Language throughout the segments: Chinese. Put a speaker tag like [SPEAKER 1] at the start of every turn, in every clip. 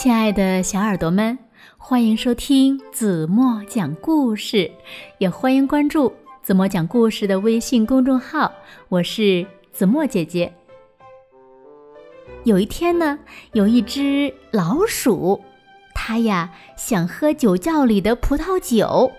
[SPEAKER 1] 亲爱的小耳朵们，欢迎收听子墨讲故事，也欢迎关注子墨讲故事的微信公众号。我是子墨姐姐。有一天呢，有一只老鼠，它呀想喝酒窖里的葡萄酒，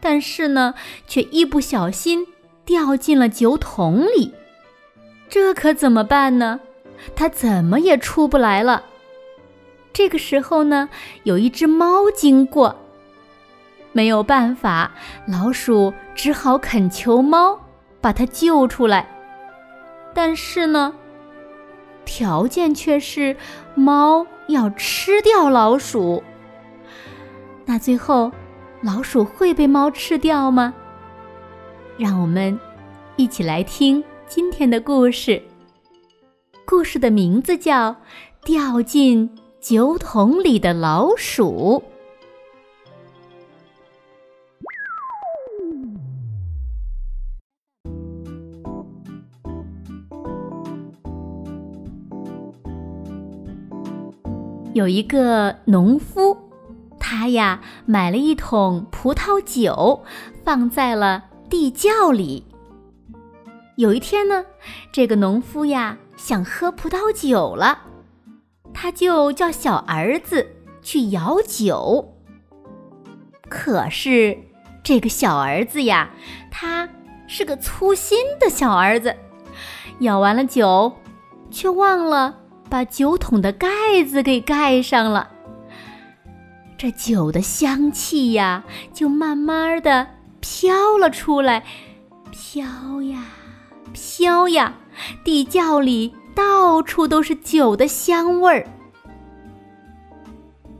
[SPEAKER 1] 但是呢，却一不小心掉进了酒桶里。这可怎么办呢？它怎么也出不来了。这个时候呢，有一只猫经过，没有办法，老鼠只好恳求猫把它救出来。但是呢，条件却是猫要吃掉老鼠。那最后，老鼠会被猫吃掉吗？让我们一起来听今天的故事。故事的名字叫《掉进》。酒桶里的老鼠。有一个农夫，他呀买了一桶葡萄酒，放在了地窖里。有一天呢，这个农夫呀想喝葡萄酒了。他就叫小儿子去舀酒，可是这个小儿子呀，他是个粗心的小儿子，舀完了酒，却忘了把酒桶的盖子给盖上了。这酒的香气呀，就慢慢的飘了出来，飘呀飘呀，地窖里。到处都是酒的香味儿。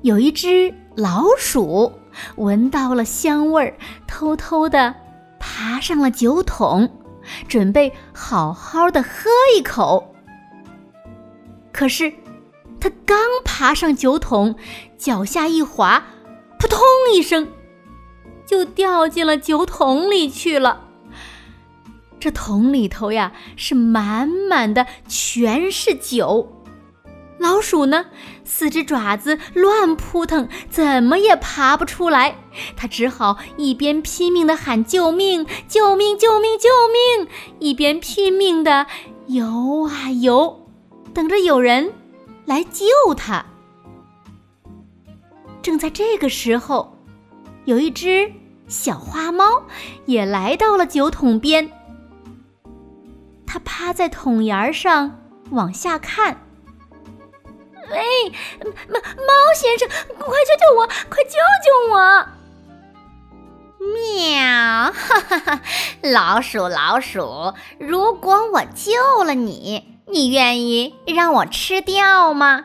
[SPEAKER 1] 有一只老鼠闻到了香味儿，偷偷的爬上了酒桶，准备好好的喝一口。可是，它刚爬上酒桶，脚下一滑，扑通一声，就掉进了酒桶里去了。这桶里头呀，是满满的，全是酒。老鼠呢，四只爪子乱扑腾，怎么也爬不出来。它只好一边拼命的喊救命、救命、救命、救命，一边拼命的游啊游，等着有人来救它。正在这个时候，有一只小花猫也来到了酒桶边。他趴在桶沿上往下看。喂，猫猫先生，快救救我！快救救我！
[SPEAKER 2] 喵！哈哈哈！老鼠，老鼠，如果我救了你，你愿意让我吃掉吗？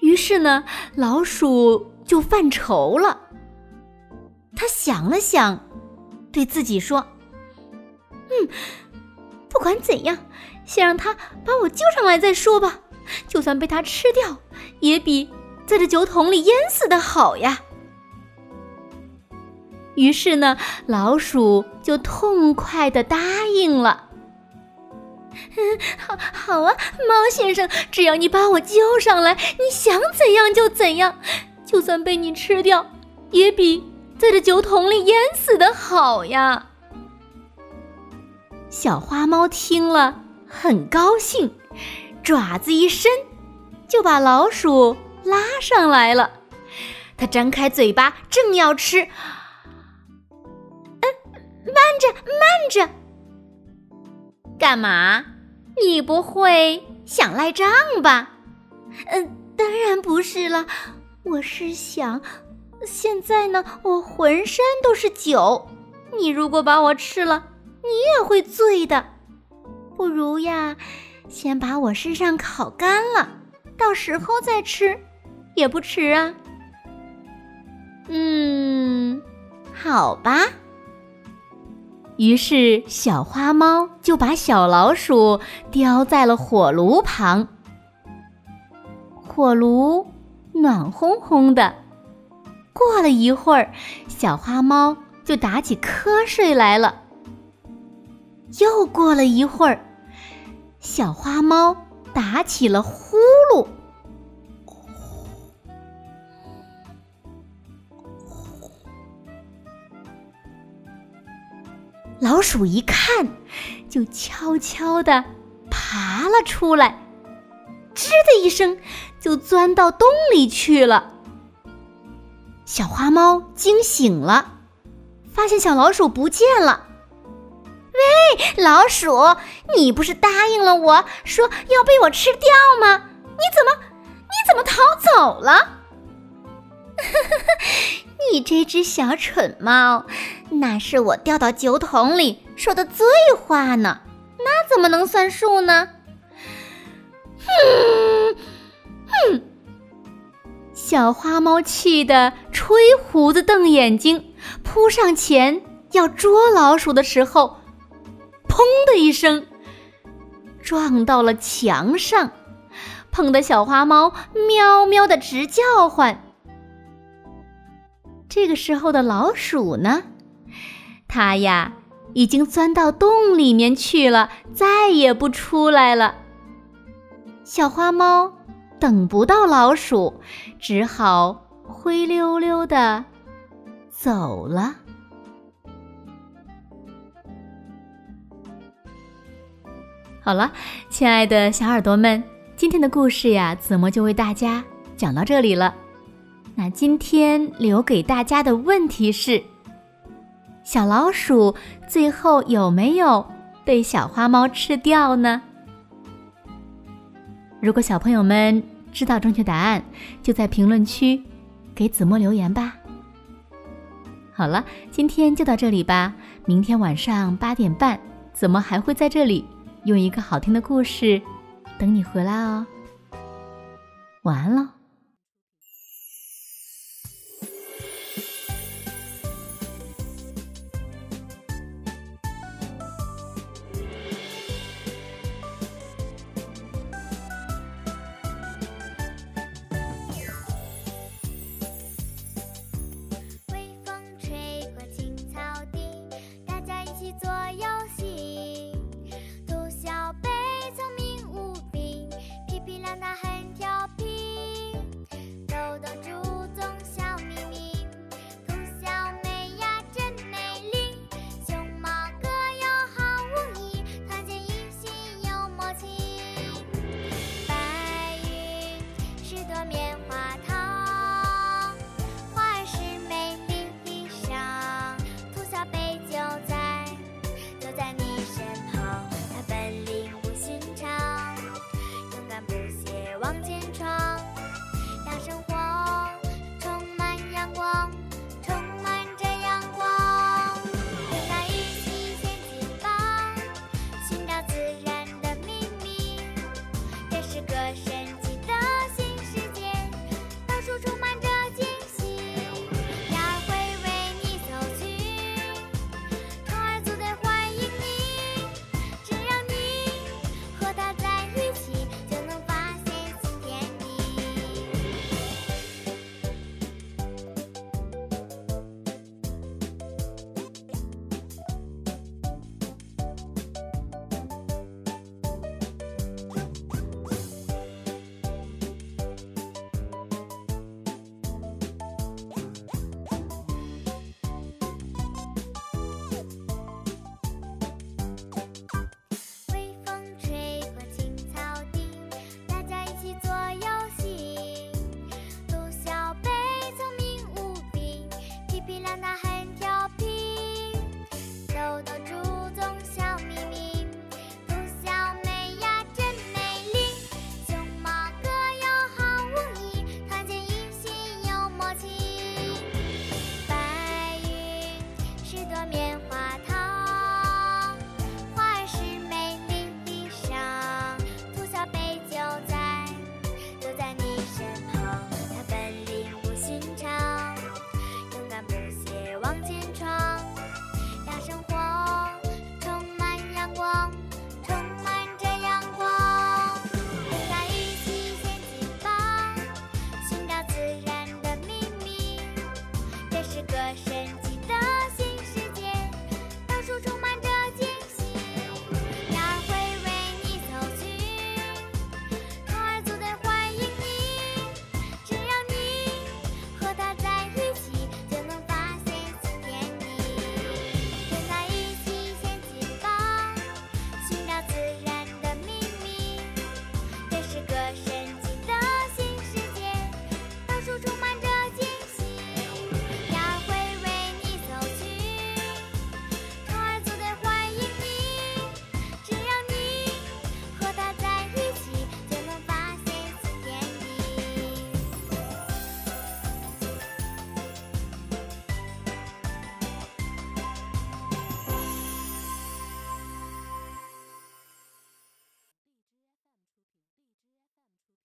[SPEAKER 1] 于是呢，老鼠就犯愁了。他想了想，对自己说。嗯，不管怎样，先让他把我救上来再说吧。就算被他吃掉，也比在这酒桶里淹死的好呀。于是呢，老鼠就痛快的答应了。好，好啊，猫先生，只要你把我救上来，你想怎样就怎样。就算被你吃掉，也比在这酒桶里淹死的好呀。小花猫听了很高兴，爪子一伸，就把老鼠拉上来了。它张开嘴巴，正要吃，嗯，慢着，慢着，
[SPEAKER 2] 干嘛？你不会想赖账吧？
[SPEAKER 1] 嗯，当然不是了。我是想，现在呢，我浑身都是酒，你如果把我吃了。你也会醉的，不如呀，先把我身上烤干了，到时候再吃，也不迟啊。
[SPEAKER 2] 嗯，好吧。
[SPEAKER 1] 于是小花猫就把小老鼠叼在了火炉旁，火炉暖烘烘的。过了一会儿，小花猫就打起瞌睡来了。又过了一会儿小花猫打起了呼噜。老鼠一看就悄悄地爬了出来吱的一声就钻到洞里去了。小花猫惊醒了发现小老鼠不见了。
[SPEAKER 2] 喂，老鼠，你不是答应了我说要被我吃掉吗？你怎么，你怎么逃走了？你这只小蠢猫，那是我掉到酒桶里说的醉话呢，那怎么能算数呢？哼
[SPEAKER 1] 哼！小花猫气得吹胡子瞪眼睛，扑上前要捉老鼠的时候，砰的一声撞到了墙上，碰得小花猫喵喵的直叫唤。这个时候的老鼠呢？它呀，已经钻到洞里面去了，再也不出来了。小花猫等不到老鼠，只好灰溜溜的走了。好了，亲爱的小耳朵们，今天的故事呀，子墨就为大家讲到这里了。那今天留给大家的问题是：小老鼠最后有没有被小花猫吃掉呢？如果小朋友们知道正确答案，就在评论区给子墨留言吧。好了，今天就到这里吧。明天晚上八点半，子墨还会在这里用一个好听的故事等你回来哦。晚安了。